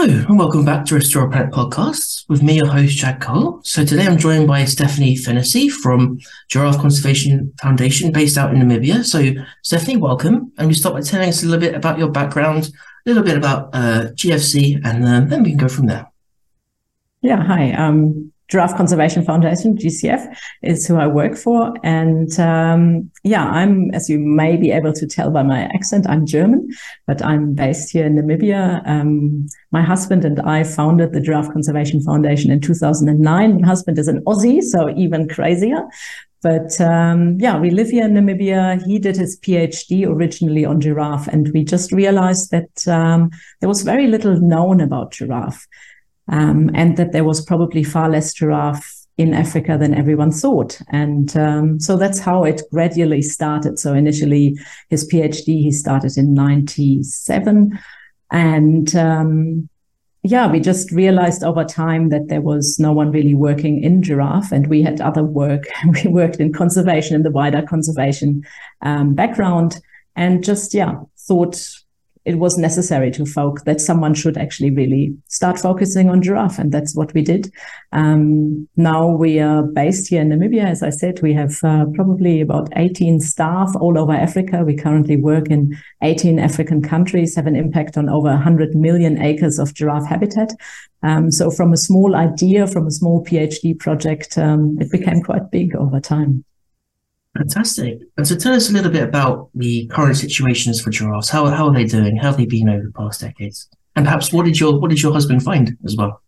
Hello and welcome back to Restore Planet Podcasts with me, your host, Jack Cole. So today I'm joined by Stephanie Fennessy from Giraffe Conservation Foundation based out in Namibia. So Stephanie, welcome. And you start by telling us a little bit about your background, a little bit about uh, GFC, and uh, then we can go from there. Yeah, hi. Um, Giraffe Conservation Foundation, GCF, is who I work for. And um, yeah, I'm, as you may be able to tell by my accent, I'm German, but I'm based here in Namibia. Um, my husband and I founded the Giraffe Conservation Foundation in 2009. My husband is an Aussie, so even crazier. But um, yeah, we live here in Namibia. He did his PhD originally on giraffe, and we just realized that um, there was very little known about giraffe um, and that there was probably far less giraffe in Africa than everyone thought. And um, so that's how it gradually started. So initially, his PhD he started in '97, and um, yeah, we just realized over time that there was no one really working in giraffe, and we had other work. we worked in conservation in the wider conservation um, background, and just yeah, thought it was necessary to folk that someone should actually really start focusing on giraffe, and that's what we did. Um, now we are based here in Namibia. As I said, we have uh, probably about 18 staff all over Africa. We currently work in 18 African countries, have an impact on over 100 million acres of giraffe habitat. Um, so from a small idea, from a small PhD project, um, it became quite big over time. Fantastic. And so tell us a little bit about the current situations for giraffes. How, how are they doing? How have they been over the past decades? And perhaps what did your what did your husband find as well?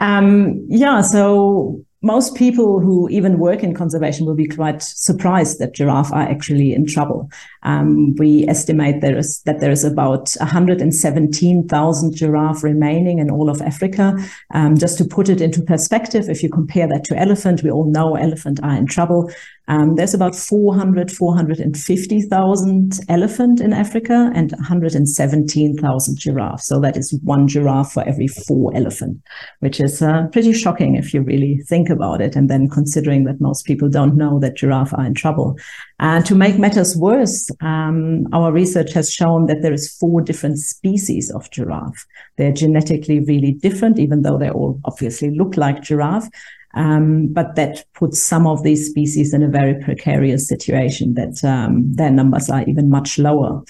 Um, yeah, so most people who even work in conservation will be quite surprised that giraffe are actually in trouble. Um, we estimate there is that there is about 117,000 giraffe remaining in all of Africa. Um, just to put it into perspective, if you compare that to elephant, we all know elephant are in trouble. Um, there's about 400, 450,000 elephant in Africa and 117,000 giraffe. So that is one giraffe for every four elephant, which is uh, pretty shocking if you really think about it. And then considering that most people don't know that giraffe are in trouble. And to make matters worse, um, our research has shown that there is four different species of giraffe. They're genetically really different, even though they all obviously look like giraffe. Um, but that puts some of these species in a very precarious situation that um, their numbers are even much lower.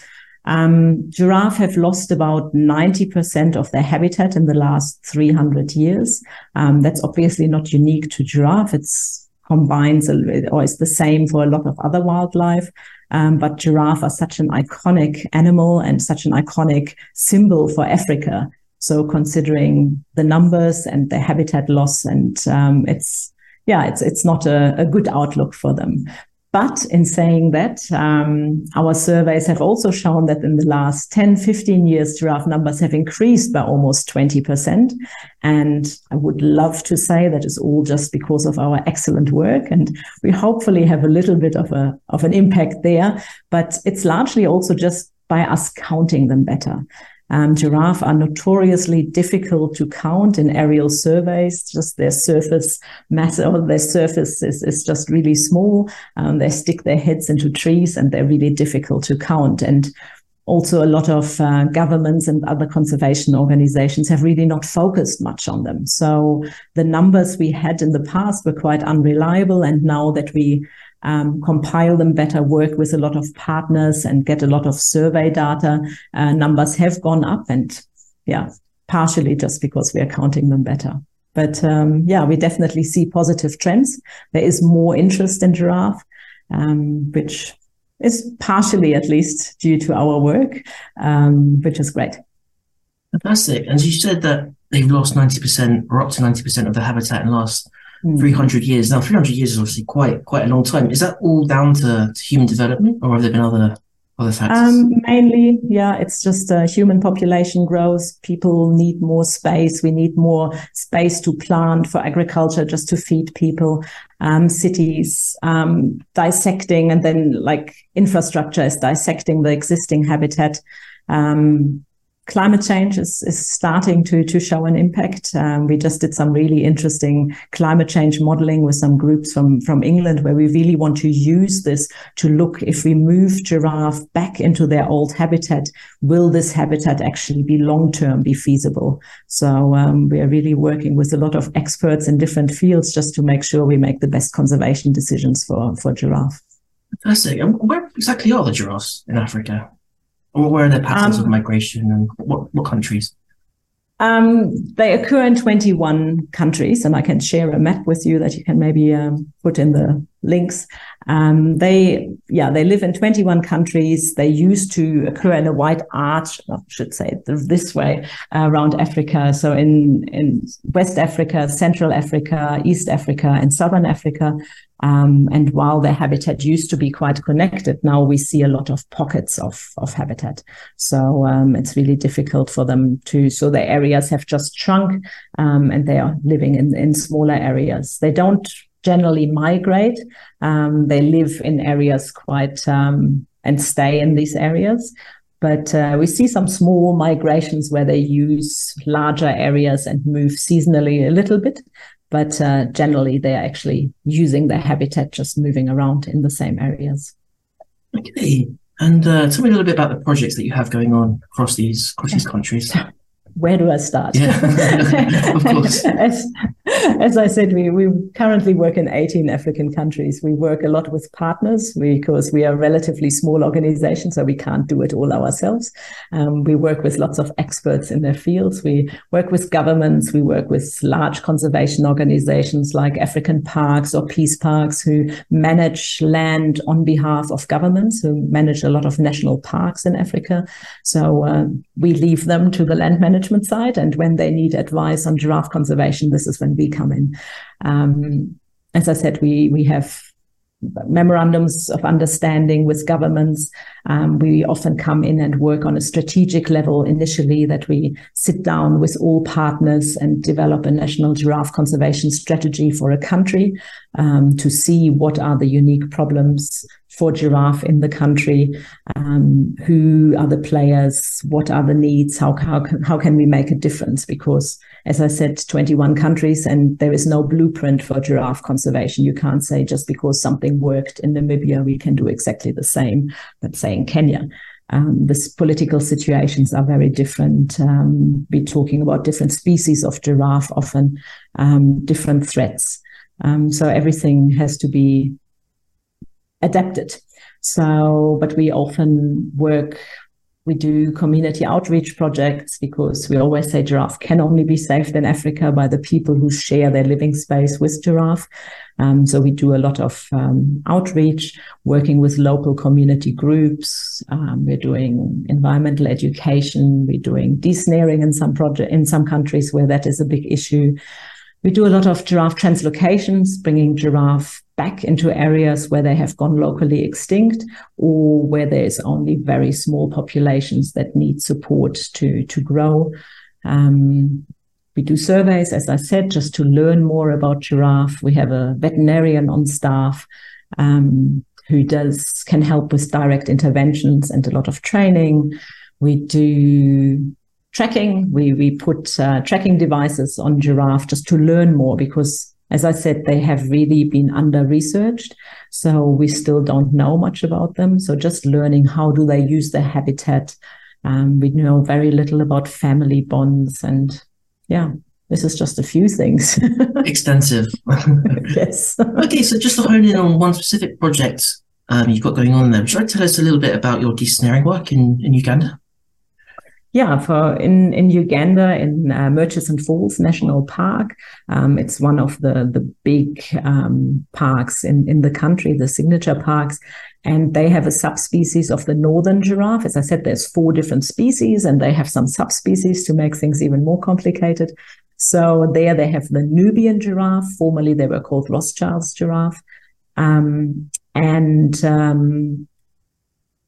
Um, giraffe have lost about 90% of their habitat in the last 300 years. Um, that's obviously not unique to giraffe. It's combines or is the same for a lot of other wildlife. Um, but giraffe are such an iconic animal and such an iconic symbol for Africa so considering the numbers and the habitat loss, and um, it's yeah, it's it's not a, a, good outlook for them. But in saying that, um, our surveys have also shown that in the last 10, 15 years, giraffe numbers have increased by almost 20%. And I would love to say that is all just because of our excellent work. And we hopefully have a little bit of a, of an impact there, but it's largely also just by us counting them better. Um, giraffe are notoriously difficult to count in aerial surveys. Just their surface mass or their surface is, is just really small. Um, they stick their heads into trees and they're really difficult to count. And also a lot of uh, governments and other conservation organizations have really not focused much on them. So the numbers we had in the past were quite unreliable. And now that we um, compile them better, work with a lot of partners and get a lot of survey data. Uh, numbers have gone up and yeah, partially just because we are counting them better. But um, yeah, we definitely see positive trends. There is more interest in giraffe, um, which is partially at least due to our work, um, which is great. Fantastic. And you said that they've lost 90% or up to 90% of the habitat in the last mm. 300 years. Now, 300 years is obviously quite quite a long time. Is that all down to, to human development, or have there been other other factors? Um, mainly, yeah, it's just uh, human population growth. People need more space. We need more space to plant for agriculture, just to feed people. Um, cities um, dissecting, and then like infrastructure is dissecting the existing habitat. Um, climate change is, is starting to, to show an impact. Um, we just did some really interesting climate change modeling with some groups from, from England where we really want to use this to look if we move giraffe back into their old habitat, will this habitat actually be long term, be feasible? So um, we are really working with a lot of experts in different fields just to make sure we make the best conservation decisions for, for giraffe. Fantastic. Where exactly are the giraffes in Africa? Where are their patterns um, of migration and what, what countries? Um, they occur in 21 countries, and I can share a map with you that you can maybe um, put in the links. Um, they, yeah, they live in 21 countries. They used to occur in a wide arch, I should say this way, uh, around Africa. So in, in West Africa, Central Africa, East Africa, and Southern Africa. Um, and while their habitat used to be quite connected, now we see a lot of pockets of, of habitat. So um, it's really difficult for them to, so the areas have just shrunk um, and they are living in, in smaller areas. They don't generally migrate. Um, they live in areas quite um, and stay in these areas. But uh, we see some small migrations where they use larger areas and move seasonally a little bit but uh, generally they are actually using their habitat just moving around in the same areas. Okay. And uh, tell me a little bit about the projects that you have going on across these across these countries where do I start? Yeah, of course. as, as I said, we, we currently work in 18 African countries. We work a lot with partners because we are a relatively small organization, so we can't do it all ourselves. Um, we work with lots of experts in their fields. We work with governments. We work with large conservation organizations like African Parks or Peace Parks who manage land on behalf of governments, who manage a lot of national parks in Africa. So uh, we leave them to the land management management side. And when they need advice on giraffe conservation, this is when we come in. Um, as I said, we we have memorandums of understanding with governments. Um, we often come in and work on a strategic level initially that we sit down with all partners and develop a national giraffe conservation strategy for a country um, to see what are the unique problems for giraffe in the country? Um, who are the players? What are the needs? How, how, how can we make a difference? Because, as I said, 21 countries and there is no blueprint for giraffe conservation. You can't say just because something worked in Namibia, we can do exactly the same, let's say in Kenya. Um, the political situations are very different. Um, we're talking about different species of giraffe, often um, different threats. Um, so everything has to be adapted. So, but we often work, we do community outreach projects because we always say giraffe can only be saved in Africa by the people who share their living space with giraffe. Um, so we do a lot of um, outreach, working with local community groups. Um, we're doing environmental education. We're doing desnaring in some project in some countries where that is a big issue. We do a lot of giraffe translocations, bringing giraffe back into areas where they have gone locally extinct or where there's only very small populations that need support to, to grow. Um, we do surveys, as I said, just to learn more about giraffe. We have a veterinarian on staff um, who does can help with direct interventions and a lot of training. We do tracking. We we put uh, tracking devices on giraffe just to learn more because, as I said, they have really been under researched. So we still don't know much about them. So just learning how do they use their habitat. Um, we know very little about family bonds and yeah. This is just a few things. Extensive. yes. okay, so just to hone in on one specific project um, you've got going on there, would you like to tell us a little bit about your desnaring work in, in Uganda? Yeah, for in in Uganda in uh, Murchison Falls National Park, um, it's one of the the big um, parks in in the country, the signature parks, and they have a subspecies of the northern giraffe. As I said, there's four different species, and they have some subspecies to make things even more complicated. So there they have the Nubian giraffe. Formerly they were called Rothschild's giraffe, um, and um,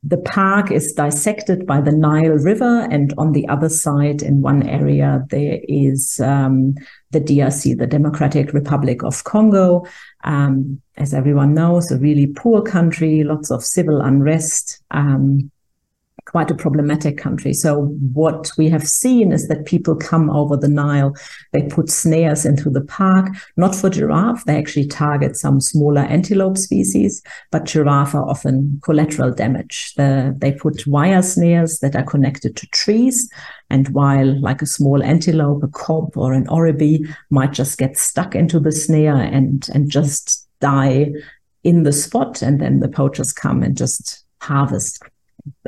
the park is dissected by the Nile River, and on the other side, in one area, there is um, the DRC, the Democratic Republic of Congo. Um, as everyone knows, a really poor country, lots of civil unrest. Um, quite a problematic country. So what we have seen is that people come over the Nile, they put snares into the park, not for giraffe. They actually target some smaller antelope species, but giraffe are often collateral damage. The, they put wire snares that are connected to trees. And while like a small antelope, a kob or an oribi might just get stuck into the snare and, and just die in the spot. And then the poachers come and just harvest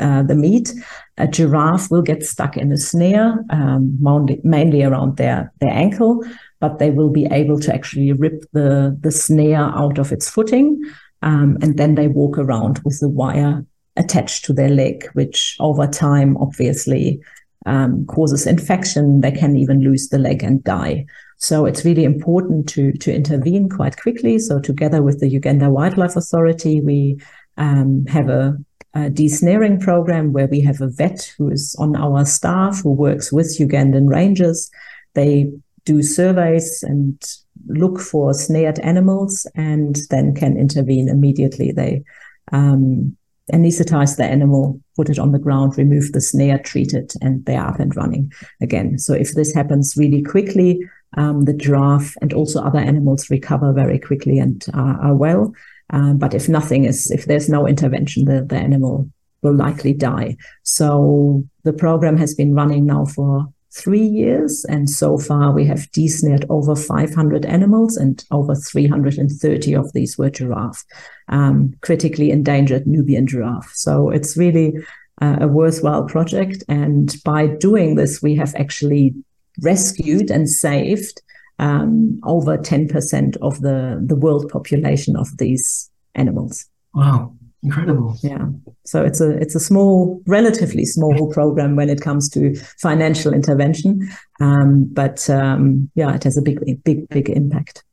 uh, the meat. A giraffe will get stuck in a snare, um, mainly around their, their ankle, but they will be able to actually rip the, the snare out of its footing. Um, and then they walk around with the wire attached to their leg, which over time obviously um, causes infection. They can even lose the leg and die. So it's really important to to intervene quite quickly. So together with the Uganda Wildlife Authority, we um, have a uh, desnaring program where we have a vet who is on our staff who works with Ugandan rangers. They do surveys and look for snared animals and then can intervene immediately. They um, anesthetize the animal, put it on the ground, remove the snare, treat it, and they're up and running again. So if this happens really quickly, um, the giraffe and also other animals recover very quickly and are, are well. Um, but if nothing is, if there's no intervention, the, the animal will likely die. So the program has been running now for three years. And so far we have desnared over 500 animals and over 330 of these were giraffe, um, critically endangered Nubian giraffe. So it's really uh, a worthwhile project. And by doing this, we have actually rescued and saved um, over 10% of the, the world population of these animals. Wow, incredible. Yeah. So it's a it's a small, relatively small program when it comes to financial intervention, um, but um, yeah, it has a big, big, big impact.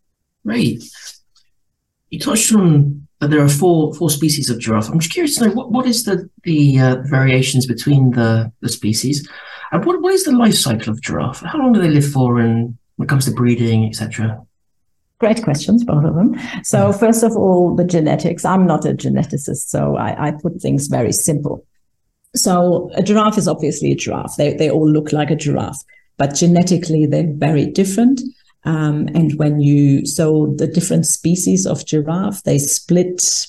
Great. You touched on that there are four four species of giraffe. I'm just curious to know what, what is the the uh, variations between the the species, and what what is the life cycle of giraffe? How long do they live for, and when it comes to breeding, etc. Great questions, both of them. So, first of all, the genetics. I'm not a geneticist, so I, I, put things very simple. So, a giraffe is obviously a giraffe. They, they all look like a giraffe, but genetically, they're very different. Um, and when you, so the different species of giraffe, they split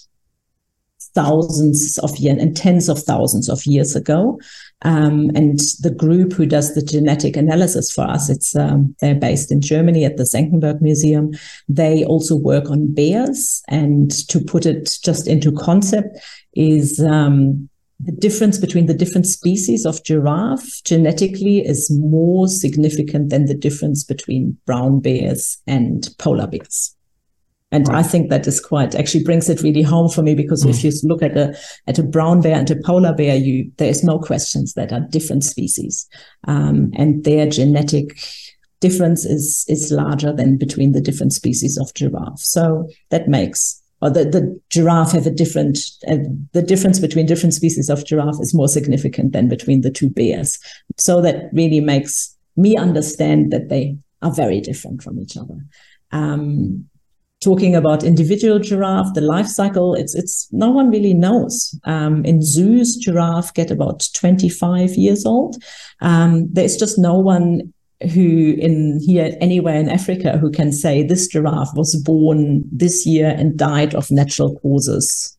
thousands of years and tens of thousands of years ago. Um, and the group who does the genetic analysis for us, it's um, they're based in Germany at the Senckenberg Museum. They also work on bears, and to put it just into concept, is um, the difference between the different species of giraffe genetically is more significant than the difference between brown bears and polar bears. And right. I think that is quite actually brings it really home for me because mm. if you look at a at a brown bear and a polar bear, you there is no questions that are different species, um, and their genetic difference is is larger than between the different species of giraffe. So that makes or the, the giraffe have a different uh, the difference between different species of giraffe is more significant than between the two bears. So that really makes me understand that they are very different from each other. Um, talking about individual giraffe, the life cycle, it's it's no one really knows. Um, in zoos, giraffe get about 25 years old. Um, there's just no one who in here anywhere in Africa who can say this giraffe was born this year and died of natural causes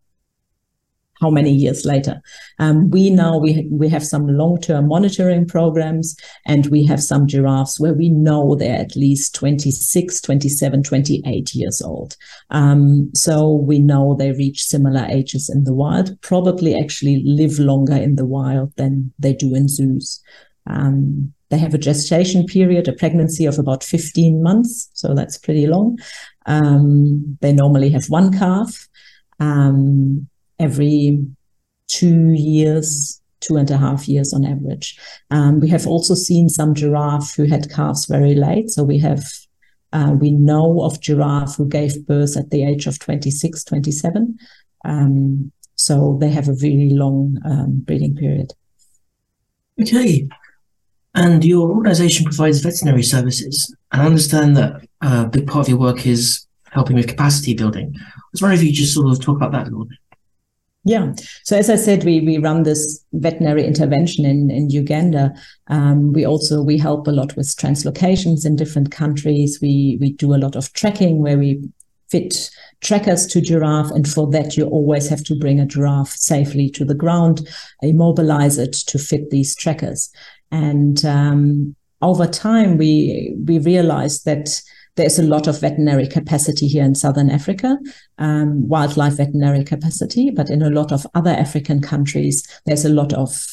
how many years later. Um, we now we we have some long term monitoring programs, and we have some giraffes where we know they're at least 26, 27, 28 years old. Um, so we know they reach similar ages in the wild. Probably actually live longer in the wild than they do in zoos. Um, they have a gestation period, a pregnancy of about 15 months, so that's pretty long. Um, they normally have one calf. Um, every two years, two and a half years on average. Um, we have also seen some giraffe who had calves very late. So we have, uh, we know of giraffe who gave birth at the age of 26, 27. Um, so they have a really long um, breeding period. Okay. And your organization provides veterinary services. And I understand that a big part of your work is helping with capacity building. I was wondering if you just sort of talk about that a little bit. Yeah. So as I said, we we run this veterinary intervention in in Uganda. Um, we also we help a lot with translocations in different countries. We we do a lot of tracking where we fit trackers to giraffe, and for that you always have to bring a giraffe safely to the ground, immobilize it to fit these trackers. And um, over time, we we realized that there's a lot of veterinary capacity here in Southern Africa, um, wildlife veterinary capacity, but in a lot of other African countries, there's a lot of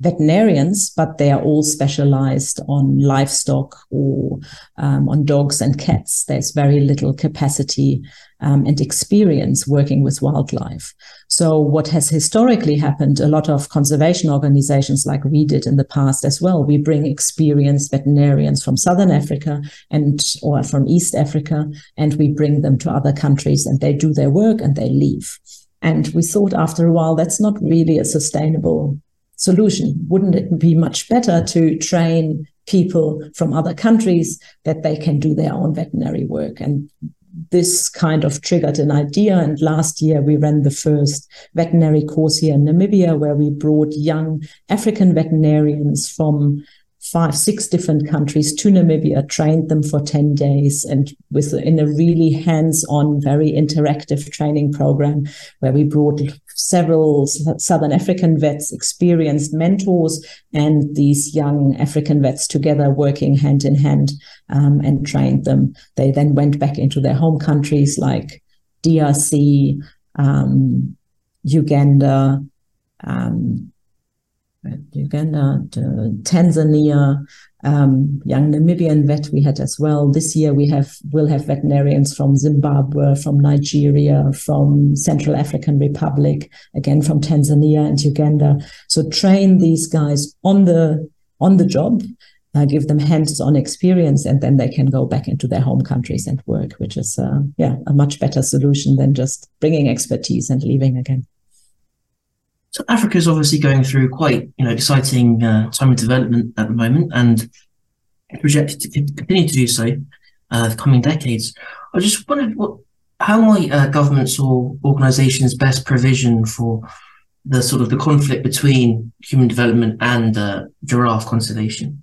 veterinarians, but they are all specialized on livestock or um, on dogs and cats. There's very little capacity um, and experience working with wildlife. So, what has historically happened, a lot of conservation organizations, like we did in the past as well, we bring experienced veterinarians from Southern Africa and or from East Africa, and we bring them to other countries, and they do their work and they leave. And we thought after a while that's not really a sustainable solution. Wouldn't it be much better to train people from other countries that they can do their own veterinary work? And this kind of triggered an idea. And last year we ran the first veterinary course here in Namibia, where we brought young African veterinarians from five, six different countries to Namibia, trained them for 10 days and with in a really hands-on, very interactive training program where we brought several Southern African vets, experienced mentors, and these young African vets together working hand in hand um, and trained them. They then went back into their home countries like DRC, um, Uganda, um, Uganda, Tanzania, um, young Namibian vet we had as well. This year we have will have veterinarians from Zimbabwe, from Nigeria, from Central African Republic, again from Tanzania and Uganda. So train these guys on the on the job, uh, give them hands-on experience, and then they can go back into their home countries and work, which is uh, yeah a much better solution than just bringing expertise and leaving again. So Africa is obviously going through quite, you know, exciting uh, time of development at the moment, and projected to continue to do so uh, the coming decades. I just wondered what, how might uh, governments or organisations best provision for the sort of the conflict between human development and uh, giraffe conservation?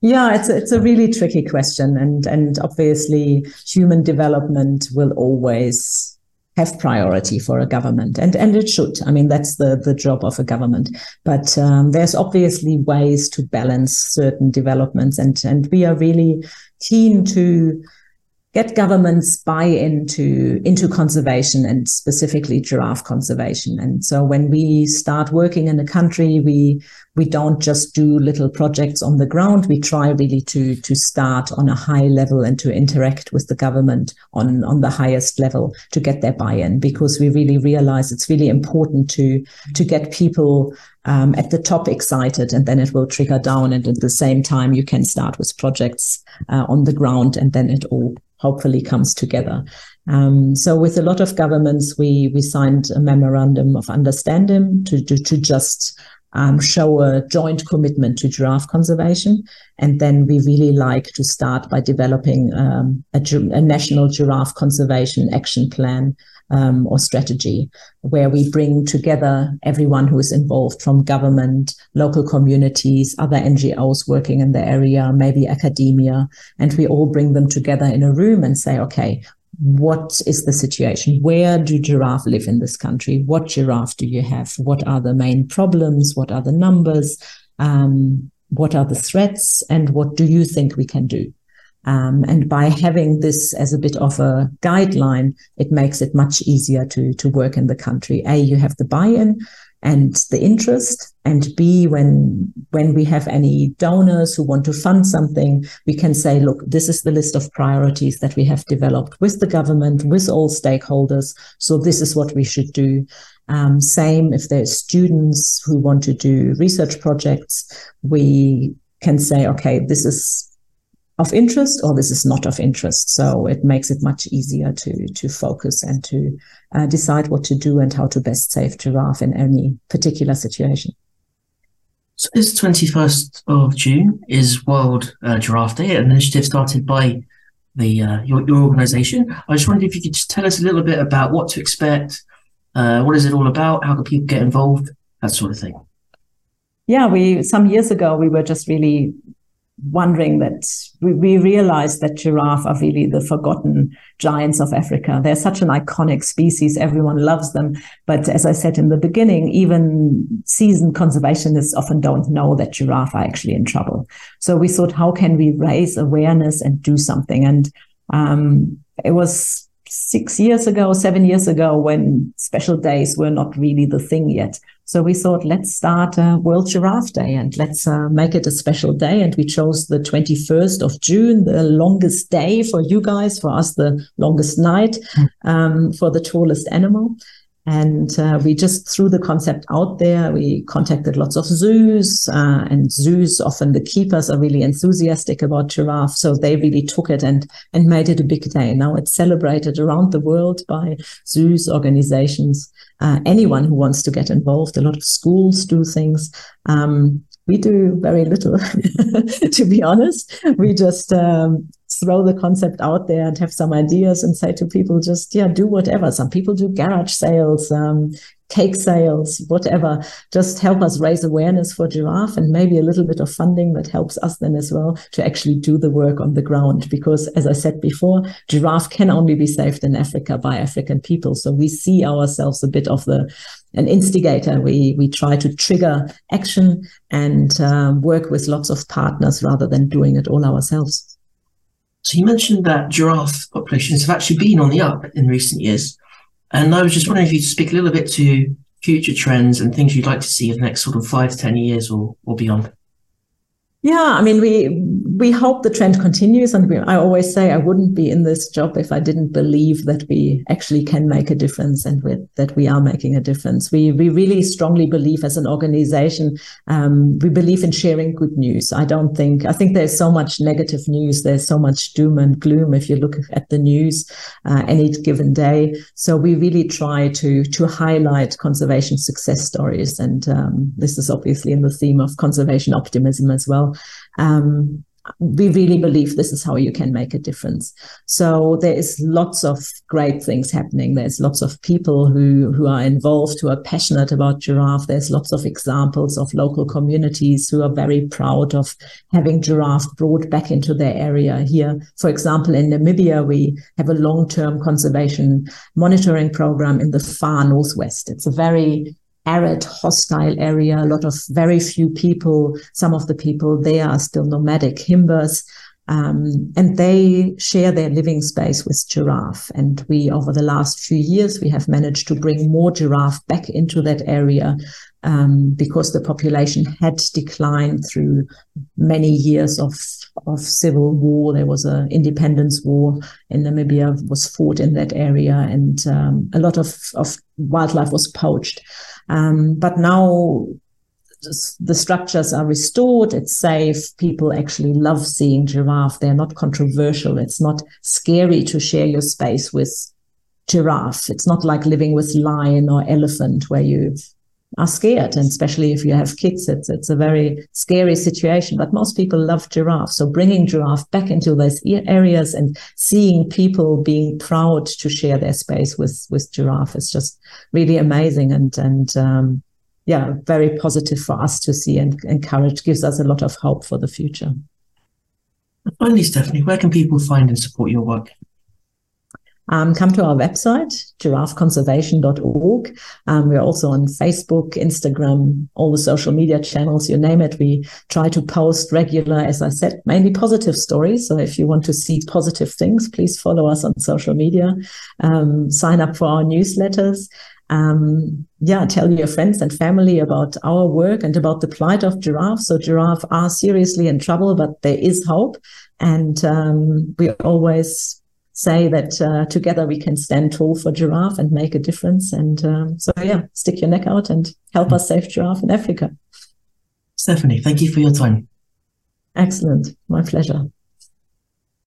Yeah, it's a, it's a really tricky question, and and obviously human development will always have priority for a government, and and it should. I mean, that's the the job of a government. But um, there's obviously ways to balance certain developments, and and we are really keen to get governments buy into into conservation and specifically giraffe conservation. And so when we start working in a country, we we don't just do little projects on the ground. We try really to to start on a high level and to interact with the government on on the highest level to get their buy-in because we really realize it's really important to to get people um, at the top excited and then it will trigger down and at the same time you can start with projects uh, on the ground and then it all hopefully comes together. Um, so with a lot of governments, we we signed a memorandum of understanding to to, to just um, show a joint commitment to giraffe conservation, and then we really like to start by developing um, a, a national giraffe conservation action plan um, or strategy, where we bring together everyone who is involved from government, local communities, other NGOs working in the area, maybe academia, and we all bring them together in a room and say, okay, what is the situation? Where do giraffe live in this country? What giraffe do you have? What are the main problems? What are the numbers? Um, what are the threats? And what do you think we can do? Um, and by having this as a bit of a guideline, it makes it much easier to, to work in the country. A, you have the buy-in and the interest. And B, when, when we have any donors who want to fund something, we can say, look, this is the list of priorities that we have developed with the government, with all stakeholders. So this is what we should do. Um, same if there's students who want to do research projects, we can say, okay, this is of interest or this is not of interest. So it makes it much easier to to focus and to uh, decide what to do and how to best save giraffe in any particular situation. So this 21st of June is World uh, Giraffe Day, an initiative started by the uh, your, your organization. I just wondered if you could just tell us a little bit about what to expect, Uh, what is it all about? How can people get involved? That sort of thing. Yeah, we some years ago we were just really wondering that we, we that giraffe are really the forgotten giants of Africa. They're such an iconic species. Everyone loves them. But as I said in the beginning, even seasoned conservationists often don't know that giraffe are actually in trouble. So we thought, how can we raise awareness and do something? And um, it was six years ago, seven years ago, when special days were not really the thing yet. So we thought, let's start a World Giraffe Day and let's uh, make it a special day. And we chose the 21st of June, the longest day for you guys, for us, the longest night hmm. um, for the tallest animal. And uh, we just threw the concept out there. We contacted lots of zoos, uh, and zoos often the keepers are really enthusiastic about giraffe, so they really took it and and made it a big day. Now it's celebrated around the world by zoos, organizations, uh, anyone who wants to get involved. A lot of schools do things. Um, we do very little, to be honest. We just um, throw the concept out there and have some ideas and say to people, just, yeah, do whatever. Some people do garage sales, um, cake sales, whatever. Just help us raise awareness for giraffe and maybe a little bit of funding that helps us then as well to actually do the work on the ground. Because as I said before, giraffe can only be saved in Africa by African people. So we see ourselves a bit of the an instigator. We we try to trigger action and um, work with lots of partners rather than doing it all ourselves. So you mentioned that giraffe populations have actually been on the up in recent years, and I was just wondering if you could speak a little bit to future trends and things you'd like to see in the next sort of five to ten years or or beyond. Yeah, I mean, we we hope the trend continues, and we, I always say I wouldn't be in this job if I didn't believe that we actually can make a difference and with, that we are making a difference. We we really strongly believe as an organization, um, we believe in sharing good news. I don't think I think there's so much negative news, there's so much doom and gloom if you look at the news uh, any given day. So we really try to to highlight conservation success stories, and um, this is obviously in the theme of conservation optimism as well. Um, we really believe this is how you can make a difference. So there is lots of great things happening. There's lots of people who, who are involved, who are passionate about giraffe. There's lots of examples of local communities who are very proud of having giraffe brought back into their area here. For example, in Namibia, we have a long-term conservation monitoring program in the far northwest. It's a very arid, hostile area, a lot of very few people. Some of the people there are still nomadic Himbas. Um, and they share their living space with giraffe. And we, over the last few years, we have managed to bring more giraffe back into that area um, because the population had declined through many years of of civil war. There was an independence war in Namibia was fought in that area, and um, a lot of of wildlife was poached. Um, but now the structures are restored. It's safe. People actually love seeing giraffe. They're not controversial. It's not scary to share your space with giraffe. It's not like living with lion or elephant where you are scared. And especially if you have kids, it's, it's a very scary situation. But most people love giraffe. So bringing giraffe back into those areas and seeing people being proud to share their space with, with giraffe is just really amazing. And, and, um, yeah, very positive for us to see and encourage, gives us a lot of hope for the future. Finally, Stephanie, where can people find and support your work? Um, come to our website, giraffeconservation.org. Um, we're also on Facebook, Instagram, all the social media channels, you name it. We try to post regular, as I said, mainly positive stories. So if you want to see positive things, please follow us on social media. Um, sign up for our newsletters. Um, yeah, tell your friends and family about our work and about the plight of giraffe. So giraffe are seriously in trouble, but there is hope. And um, we always say that uh, together we can stand tall for giraffe and make a difference. And um, so, yeah, stick your neck out and help us save giraffe in Africa. Stephanie, thank you for your time. Excellent. My pleasure.